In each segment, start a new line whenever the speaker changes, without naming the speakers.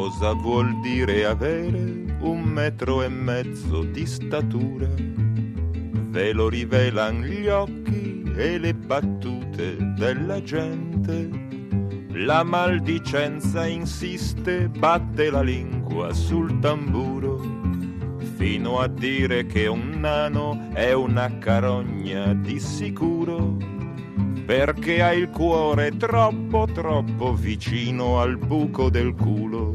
cosa vuol dire avere un metro e mezzo di statura. Ve lo rivelan gli occhi e le battute della gente. La maldicenza insiste, batte la lingua sul tamburo, fino a dire che un nano è una carogna di sicuro perché ha il cuore troppo troppo vicino al buco del culo.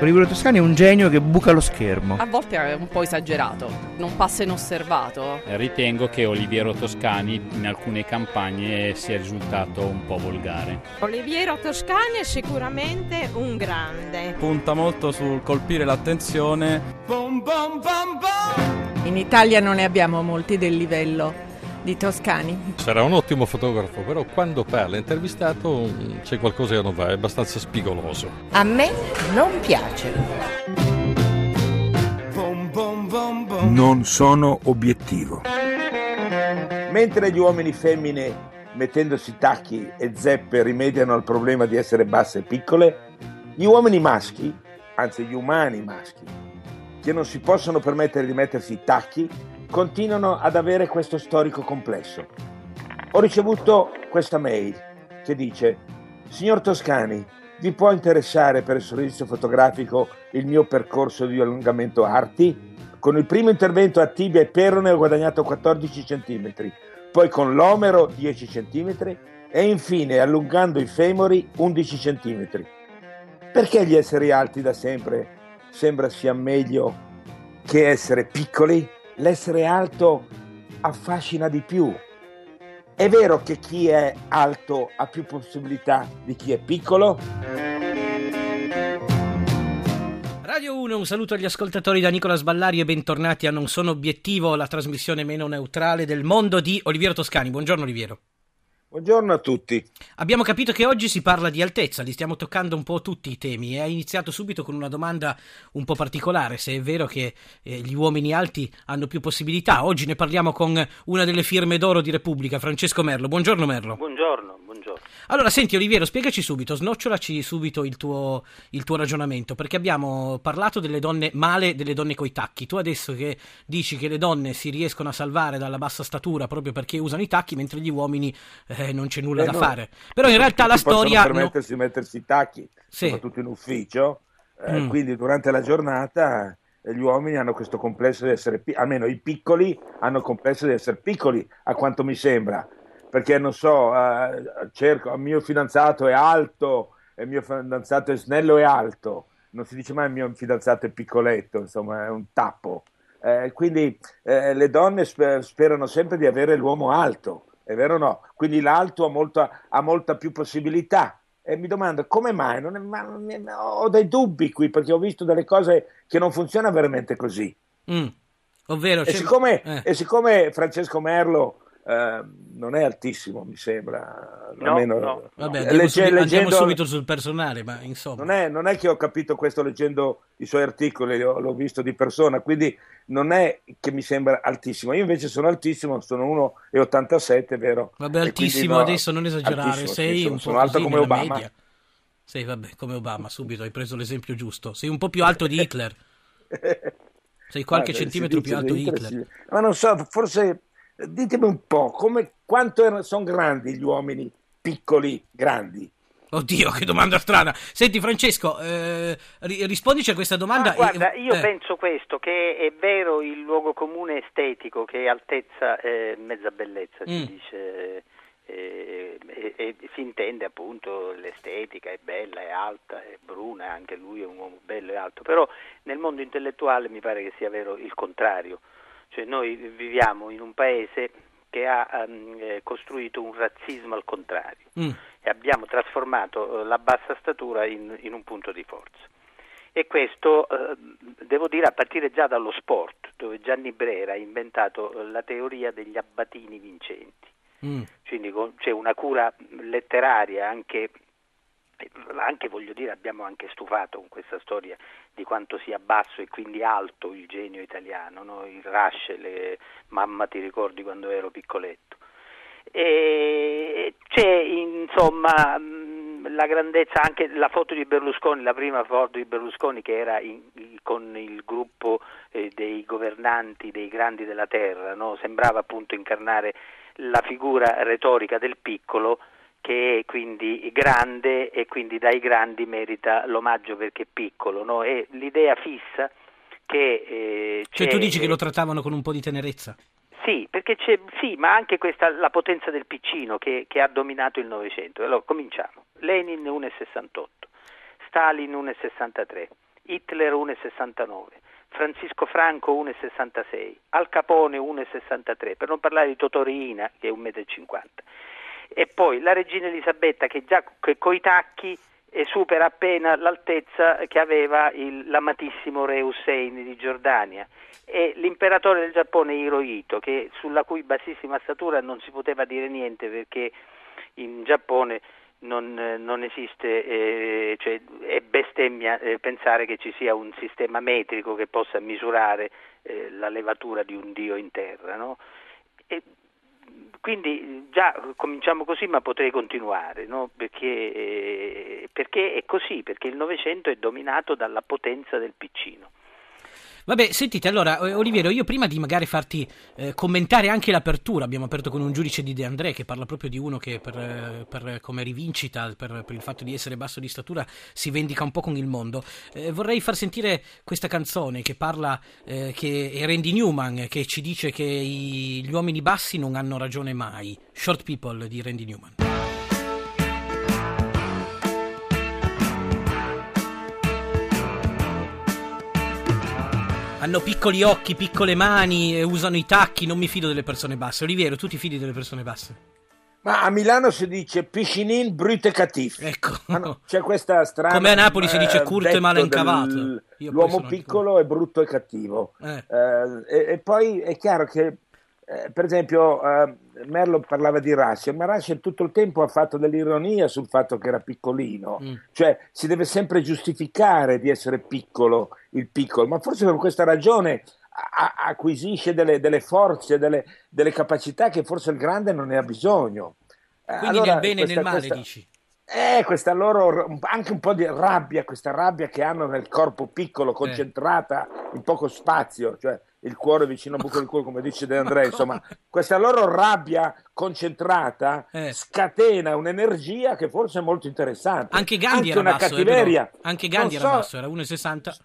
Olivero Toscani è un genio che buca lo schermo.
A volte è un po' esagerato, non passa inosservato.
Ritengo che Oliviero Toscani in alcune campagne sia risultato un po' volgare.
Oliviero Toscani è sicuramente un grande.
Punta molto sul colpire l'attenzione.
In Italia non ne abbiamo molti del livello di Toscani.
Sarà un ottimo fotografo, però quando parla intervistato mm, c'è qualcosa che non va, è abbastanza spigoloso.
A me non piace.
Non sono obiettivo.
Mentre gli uomini femmine mettendosi tacchi e zeppe rimediano al problema di essere basse e piccole, gli uomini maschi, anzi gli umani maschi, che non si possono permettere di mettersi i tacchi, continuano ad avere questo storico complesso. Ho ricevuto questa mail che dice Signor Toscani, vi può interessare per il servizio fotografico il mio percorso di allungamento arti? Con il primo intervento a tibia e perone ho guadagnato 14 cm, poi con l'omero 10 cm e infine allungando i femori 11 cm. Perché gli esseri alti da sempre sembra sia meglio che essere piccoli? L'essere alto affascina di più. È vero che chi è alto ha più possibilità di chi è piccolo?
Radio 1, un saluto agli ascoltatori da Nicola Sballari e bentornati a Non Sono Obiettivo, la trasmissione meno neutrale del mondo di Oliviero Toscani. Buongiorno Oliviero.
Buongiorno a tutti.
Abbiamo capito che oggi si parla di altezza, li stiamo toccando un po' tutti i temi e ha iniziato subito con una domanda un po' particolare, se è vero che eh, gli uomini alti hanno più possibilità. Oggi ne parliamo con una delle firme d'oro di Repubblica, Francesco Merlo. Buongiorno Merlo.
Buongiorno, buongiorno.
Allora, senti Oliviero, spiegaci subito, snocciolaci subito il tuo, il tuo ragionamento, perché abbiamo parlato delle donne male, delle donne coi tacchi. Tu adesso che dici che le donne si riescono a salvare dalla bassa statura proprio perché usano i tacchi, mentre gli uomini eh, non c'è nulla eh, da no. fare. Però in realtà la storia...
Non permettersi no... di mettersi i tacchi, sì. soprattutto in ufficio, eh, mm. quindi durante la giornata eh, gli uomini hanno questo complesso di essere, almeno i piccoli hanno il complesso di essere piccoli, a quanto mi sembra perché non so, eh, cerco, il mio fidanzato è alto, il mio fidanzato è snello e alto, non si dice mai il mio fidanzato è piccoletto, insomma è un tappo. Eh, quindi eh, le donne sper- sperano sempre di avere l'uomo alto, è vero o no? Quindi l'alto ha molta, ha molta più possibilità. E mi domando come mai? È, ma, ho dei dubbi qui perché ho visto delle cose che non funzionano veramente così.
Mm. Ovvero,
e, siccome, eh. e siccome Francesco Merlo Uh, non è altissimo, mi sembra.
No, Almeno, no.
Vabbè, andiamo, legge, subito, leggendo, subito sul personale, ma insomma.
Non è, non è, che ho capito questo leggendo i suoi articoli, l'ho visto di persona, quindi non è che mi sembra altissimo. Io invece sono altissimo, sono 1,87, vero?
Vabbè, altissimo no, adesso, non esagerare, sei sì, un
sono, po' alto come Obama.
Media. Sei, vabbè, come Obama, subito hai preso l'esempio giusto. Sei un po' più alto di Hitler. Sei qualche ah, centimetro più alto di Hitler. Sì.
Ma non so, forse Ditemi un po', come, quanto sono grandi gli uomini piccoli, grandi?
Oddio, che domanda strana. Senti Francesco, eh, rispondici a questa domanda.
Ah, guarda, io eh. penso questo, che è vero il luogo comune estetico, che altezza è mezza bellezza, mm. si dice, e, e, e, si intende appunto l'estetica, è bella, è alta, è bruna, anche lui è un uomo bello e alto, però nel mondo intellettuale mi pare che sia vero il contrario cioè noi viviamo in un paese che ha um, costruito un razzismo al contrario mm. e abbiamo trasformato eh, la bassa statura in, in, un punto di forza. E questo, eh, devo dire, a partire già dallo sport, dove Gianni Brera ha inventato eh, la teoria degli abbatini vincenti. Mm. Quindi c'è una cura letteraria anche anche voglio dire abbiamo anche stufato con questa storia di quanto sia basso e quindi alto il genio italiano, no? il Rush, le... mamma ti ricordi quando ero piccoletto. E c'è insomma la grandezza, anche la foto di Berlusconi, la prima foto di Berlusconi che era in, con il gruppo eh, dei governanti, dei grandi della terra, no? sembrava appunto incarnare la figura retorica del piccolo che è quindi grande e quindi dai grandi merita l'omaggio perché è piccolo, no? è l'idea fissa che... Eh,
cioè tu dici che lo trattavano con un po' di tenerezza?
Sì, perché c'è, sì, ma anche questa, la potenza del piccino che, che ha dominato il Novecento. Allora, cominciamo. Lenin 1,68, Stalin 1,63, Hitler 1,69, Francisco Franco 1,66, Al Capone 1,63, per non parlare di Totorina che è 1,50 m. E poi la regina Elisabetta che già che coi tacchi e supera appena l'altezza che aveva il, l'amatissimo re Hussein di Giordania e l'imperatore del Giappone Hirohito, che, sulla cui bassissima statura non si poteva dire niente perché in Giappone non, non esiste, eh, cioè è bestemmia eh, pensare che ci sia un sistema metrico che possa misurare eh, la levatura di un dio in terra. No? E, quindi già cominciamo così, ma potrei continuare, no? perché, eh, perché è così, perché il Novecento è dominato dalla potenza del piccino.
Vabbè, sentite, allora, eh, Oliviero, io prima di magari farti eh, commentare anche l'apertura, abbiamo aperto con un giudice di De André che parla proprio di uno che per, eh, per come rivincita, per, per, il fatto di essere basso di statura, si vendica un po' con il mondo. Eh, vorrei far sentire questa canzone che parla, eh, che è Randy Newman, che ci dice che i, gli uomini bassi non hanno ragione mai. Short People di Randy Newman. Hanno piccoli occhi, piccole mani, usano i tacchi, non mi fido delle persone basse. Oliviero, tu ti fidi delle persone basse?
Ma a Milano si dice piscinin brute cattif.
Ecco.
Ah, no, c'è questa strana.
Come a Napoli si dice curto e male incavato.
L'uomo piccolo è brutto e cattivo. Eh. Eh, e, e, poi è chiaro che, eh, per esempio, eh, Merlo parlava di Russell, ma Russell tutto il tempo ha fatto dell'ironia sul fatto che era piccolino. Mm. Cioè, si deve sempre giustificare di essere piccolo il piccolo, ma forse per questa ragione acquisisce delle, delle forze, delle, delle, capacità che forse il grande non ne ha bisogno.
Quindi allora, nel bene e nel male,
questa,
dici?
Eh, questa loro, anche un po' di rabbia, questa rabbia che hanno nel corpo piccolo, concentrata eh. in poco spazio, cioè il cuore vicino al buco del cuore, come dice De André, insomma, questa loro rabbia concentrata eh. scatena un'energia che forse è molto interessante.
Anche Gandhi anche era basso, eh, cattiveria. Eh, anche Gandhi non era so, basso, era 1,60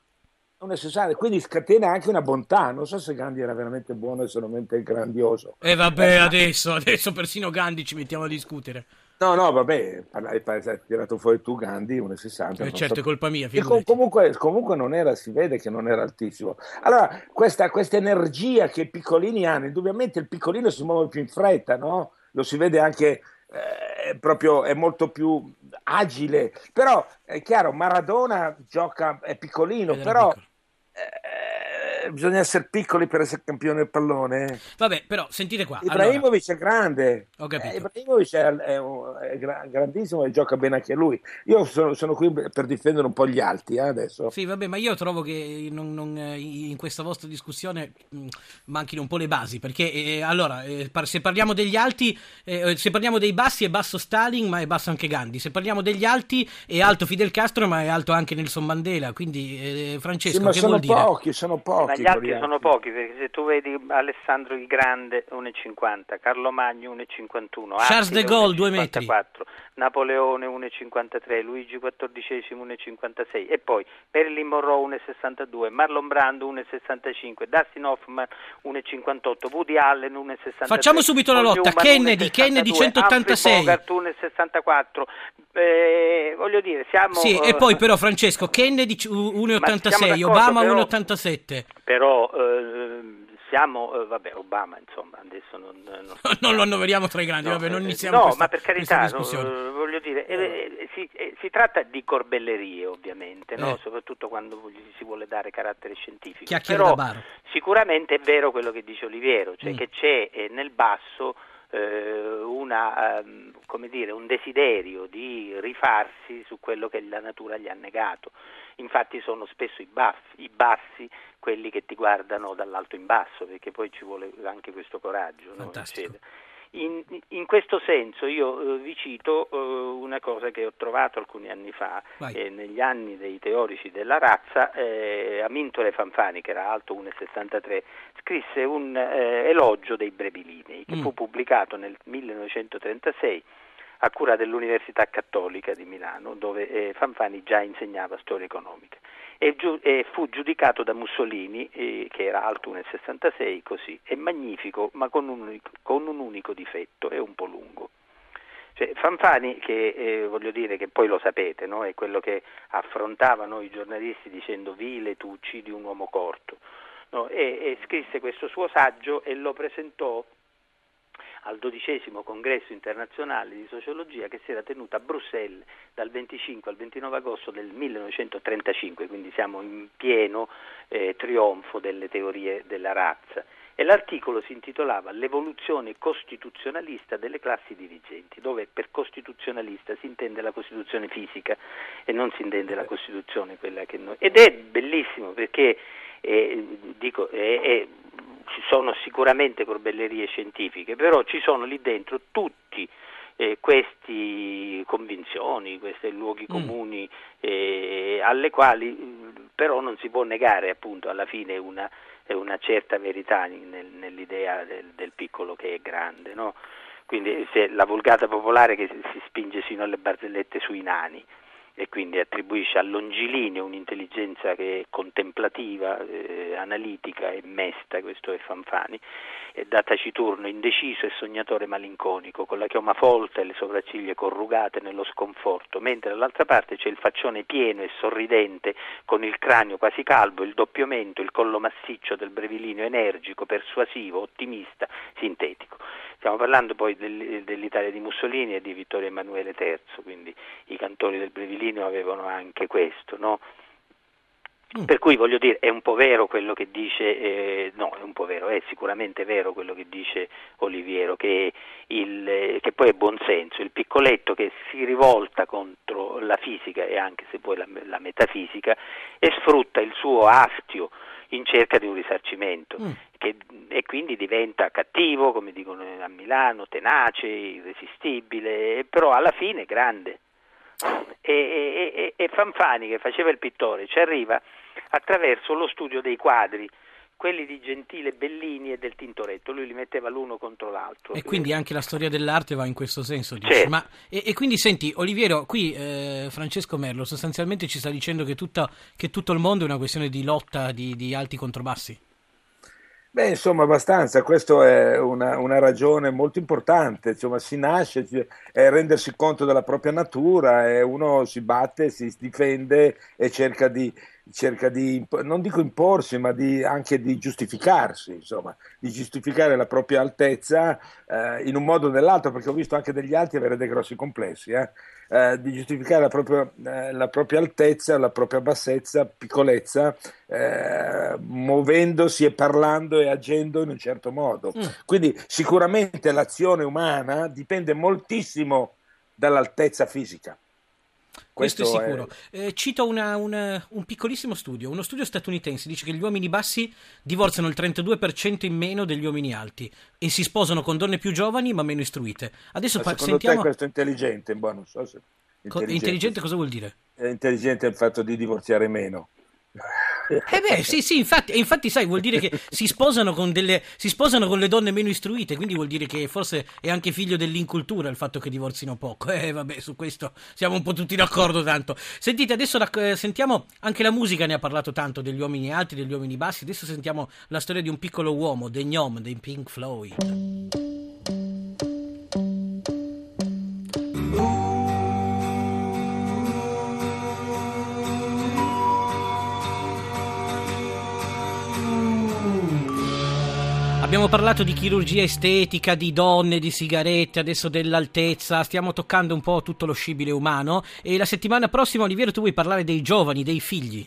necessario, quindi scatena anche una bontà. Non so se Gandhi era veramente buono e solamente grandioso.
E eh vabbè, adesso, adesso persino Gandhi ci mettiamo a discutere.
No, no, vabbè, hai tirato fuori tu Gandhi 1,60.
Eh, certo,
so.
è colpa mia.
Com- comunque, comunque, non era, si vede che non era altissimo. Allora, questa, questa, energia che i piccolini hanno, indubbiamente il piccolino si muove più in fretta, no? Lo si vede anche eh, proprio, è molto più agile. Però è chiaro, Maradona gioca, è piccolino, però... Piccolo bisogna essere piccoli per essere campione del pallone.
Vabbè, però sentite qua.
Ibrahimovic
allora...
è grande.
Ho capito.
Eh, Ibrahimovic è, è, è, grandissimo e gioca bene anche lui. Io sono, sono qui per difendere un po' gli alti eh, adesso.
Sì, vabbè, ma io trovo che non, non, in questa vostra discussione mh, manchino un po' le basi. Perché eh, allora, eh, se parliamo degli alti, eh, se parliamo dei bassi, è basso Stalin, ma è basso anche Gandhi. Se parliamo degli alti, è alto Fidel Castro, ma è alto anche Nelson Mandela. Quindi, eh, Francesco,
sì, ma
che
sono
vuol
pochi,
dire?
sono pochi
ma gli altri sono pochi perché se tu vedi Alessandro il Grande 1,50 Carlo Magno 1,51
Charles de Gaulle 2 metri
Napoleone 1,53 Luigi XIV 1,56 e poi Marilyn Monroe 1,62 Marlon Brando 1,65 Dustin Hoffman 1,58 Woody Allen 1,63
facciamo subito la lotta Kennedy, Kennedy 186
Bogart 1,64 eh, voglio dire siamo
sì e poi però Francesco Kennedy 1,86 Obama 1,87
però eh, siamo, eh, vabbè, Obama, insomma, adesso non...
Non, non lo annoveriamo tra i grandi, no, vabbè, non iniziamo
No,
questa,
ma per carità, no, voglio dire, eh, si, eh, si, tratta di corbellerie, ovviamente, no? Eh. soprattutto quando si vuole dare carattere scientifico. Però sicuramente è vero quello che dice Oliviero, cioè mm. che c'è eh, nel basso una, um, come dire, un desiderio di rifarsi su quello che la natura gli ha negato. Infatti sono spesso i, baffi, i bassi quelli che ti guardano dall'alto in basso, perché poi ci vuole anche questo coraggio. No? In, in, questo senso io eh, vi cito eh, una cosa che ho trovato alcuni anni fa, eh, negli anni dei teorici della razza, eh, Amintore Fanfani, che era alto 1,63, scrisse un eh, elogio dei brevilinei che mm. fu pubblicato nel 1936 a cura dell'Università Cattolica di Milano, dove eh, Fanfani già insegnava storia economica e, giu- e fu giudicato da Mussolini, eh, che era alto 1,66, così, è magnifico ma con un, unico, con un unico difetto, è un po' lungo. Cioè, Fanfani, che eh, voglio dire che poi lo sapete, no? è quello che affrontava noi giornalisti dicendo vile tu uccidi un uomo corto, no? e, e scrisse questo suo saggio e lo presentò al dodicesimo congresso internazionale di sociologia che si era tenuto a Bruxelles dal 25 al 29 agosto del 1935, quindi siamo in pieno eh, trionfo delle teorie della razza. E l'articolo si intitolava L'evoluzione costituzionalista delle classi dirigenti, dove per costituzionalista si intende la Costituzione fisica e non si intende la Costituzione quella che noi... Ed è bellissimo perché eh, dico, è, è ci sono sicuramente corbellerie scientifiche, però ci sono lì dentro tutti eh, queste convinzioni, questi luoghi mm. comuni eh, alle quali mm, però non si può negare appunto alla fine una, una certa verità nel, nell'idea del, del, piccolo che è grande. No? Quindi la vulgata popolare che si spinge sino alle barzellette sui nani e quindi attribuisce al longilineo un'intelligenza che è contemplativa, eh, analitica e mesta, questo è Fanfani, è da taciturno, indeciso e sognatore malinconico, con la chioma folta e le sopracciglia corrugate nello sconforto, mentre dall'altra parte c'è il faccione pieno e sorridente, con il cranio quasi calvo, il doppio mento, il collo massiccio del brevilineo energico, persuasivo, ottimista, sintetico. Stiamo parlando poi dell'Italia di Mussolini e di Vittorio Emanuele III, quindi i cantori del Brevilinio avevano anche questo, no? Mm. Per cui voglio dire, è un po' vero quello che dice, eh, no, è un po' vero, è sicuramente vero quello che dice Oliviero, che, il, che poi è buonsenso, il piccoletto che si rivolta contro la fisica e anche se vuoi la, la metafisica e sfrutta il suo astio in cerca di un risarcimento mm. che, e quindi diventa cattivo, come dicono a Milano, tenace, irresistibile, però alla fine grande. E, e, e, Fanfani, che faceva il pittore, ci arriva attraverso lo studio dei quadri quelli di Gentile, Bellini e del Tintoretto, lui li metteva l'uno contro l'altro.
E quindi anche la storia dell'arte va in questo senso, certo. Ma, e, e, quindi senti, Oliviero, qui eh, Francesco Merlo sostanzialmente ci sta dicendo che, tutta, che, tutto il mondo è una questione di lotta di, di alti contro bassi.
Beh, insomma, abbastanza, questa è una, una, ragione molto importante, insomma, si nasce, è rendersi conto della propria natura e uno si batte, si difende e cerca di, cerca di, non dico imporsi, ma di, anche di giustificarsi, insomma, di giustificare la propria altezza eh, in un modo o nell'altro, perché ho visto anche degli altri avere dei grossi complessi, eh, eh, di giustificare la propria, eh, la propria, altezza, la propria bassezza, piccolezza, eh, muovendosi e parlando e agendo in un certo modo. Mm. Quindi sicuramente l'azione umana dipende moltissimo dall'altezza fisica.
Questo, Questo è sicuro. È... Eh, cito una, una, un piccolissimo studio. Uno studio statunitense dice che gli uomini bassi divorziano il 32% in meno degli uomini alti e si sposano con donne più giovani ma meno istruite. Adesso
ma pa- secondo sentiamo... te questo è intelligente? Boh, non so se...
intelligente. intelligente cosa vuol dire?
È intelligente il fatto di divorziare meno.
Eh beh, sì, sì, infatti, infatti, sai, vuol dire che si sposano, con delle, si sposano con le donne meno istruite, quindi vuol dire che forse è anche figlio dell'incultura il fatto che divorzino poco. Eh, vabbè, su questo siamo un po' tutti d'accordo tanto. Sentite, adesso rac- sentiamo, anche la musica ne ha parlato tanto, degli uomini alti, degli uomini bassi, adesso sentiamo la storia di un piccolo uomo, The Gnome, dei Pink Floyd. Abbiamo parlato di chirurgia estetica, di donne, di sigarette, adesso dell'altezza, stiamo toccando un po' tutto lo scibile umano e la settimana prossima, Oliviero, tu vuoi parlare dei giovani, dei figli.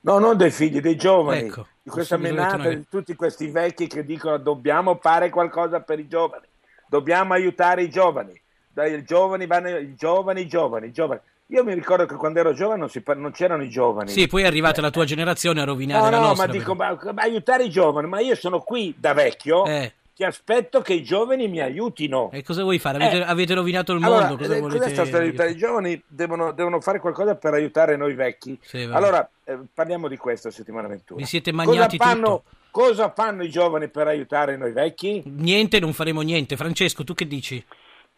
No, non dei figli, dei giovani. Ecco, di questa menata di tutti questi vecchi che dicono dobbiamo fare qualcosa per i giovani, dobbiamo aiutare i giovani. Dai, i giovani vanno, i giovani, i giovani, i giovani. Io mi ricordo che quando ero giovane non, si, non c'erano i giovani.
Sì, poi è arrivata la tua generazione a rovinare no, la
no,
nostra.
No, ma dico, ma, ma aiutare i giovani, ma io sono qui da vecchio. Eh. ti aspetto che i giovani mi aiutino.
E cosa vuoi fare? Avete,
Eh.
avete rovinato il
Allora,
mondo? Cosa
eh,
volete...
per aiutare i giovani? Devono, devono fare qualcosa per aiutare noi vecchi.
Sì,
allora, eh, parliamo di questo settimana 21.
Vi siete
cosa
mangiati
fanno,
tutto?
cosa fanno i giovani per aiutare noi vecchi?
Niente, non faremo niente. Francesco, tu che dici?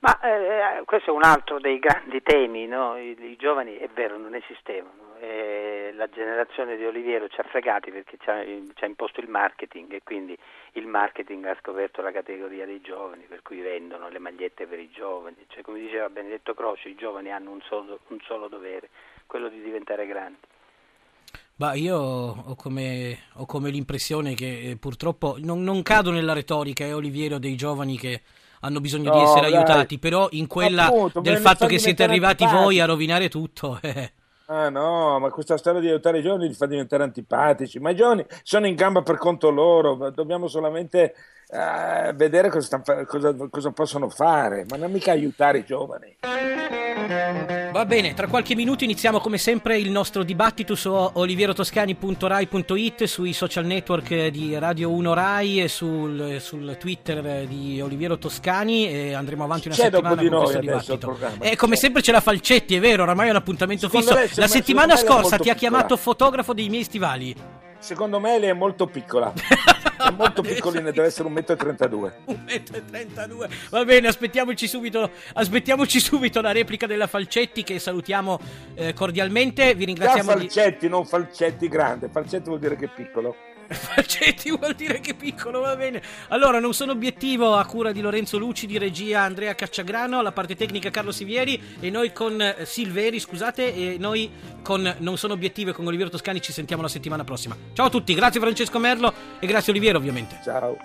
Ma eh, questo è un altro dei grandi temi, no? I, i giovani è vero non esistevano, Eh, la generazione di Oliviero ci ha fregati perché ci ha, ci ha imposto il marketing e quindi il marketing ha scoperto la categoria dei giovani per cui vendono le magliette per i giovani, cioè come diceva Benedetto Croce i giovani hanno un solo, un solo dovere, quello di diventare grandi.
Bah, io ho come, ho come l'impressione che eh, purtroppo non, non cado nella retorica, è Oliviero dei giovani che hanno bisogno di
No,
essere
dai.
aiutati, però in quella
Appunto,
del fatto
fa
che siete arrivati voi a rovinare tutto. eh.
Ah no, ma questa storia di aiutare i giovani li fa diventare antipatici, ma i giovani sono in gamba per conto loro, dobbiamo solamente eh, vedere cosa, cosa- cosa possono fare, ma non mica aiutare i giovani.
Va bene, tra qualche minuto iniziamo come sempre il nostro dibattito su olivierotoscani.rai.it, sui social network di Radio 1 Rai e sul, sul Twitter di Oliviero Toscani e andremo avanti una
C'è dopo
settimana
di
con
noi
dibattito.
programma.
E come sempre c'è la Falcetti, è vero, oramai è un appuntamento
Secondo
fisso. La settimana scorsa ti ha
piccola.
chiamato fotografo dei miei stivali.
Secondo me lei è molto piccola, è molto piccolina, deve essere 1,32 m.
1,32 Va bene, aspettiamoci subito, aspettiamoci subito la replica della Falcetti che salutiamo eh, cordialmente. Vi ringraziamo di...
falcetti, non falcetti grande, falcetti vuol dire che è piccolo.
Falcetti vuol dire che piccolo, va bene. Allora, non sono obiettivo a cura di Lorenzo Luci, di regia Andrea Cacciagrano, alla parte tecnica Carlo Sivieri e noi con eh, Silveri, scusate, e noi con Non sono obiettivo e con Oliviero Toscani ci sentiamo la settimana prossima. Ciao a tutti, grazie Francesco Merlo e grazie Oliviero ovviamente.
Ciao.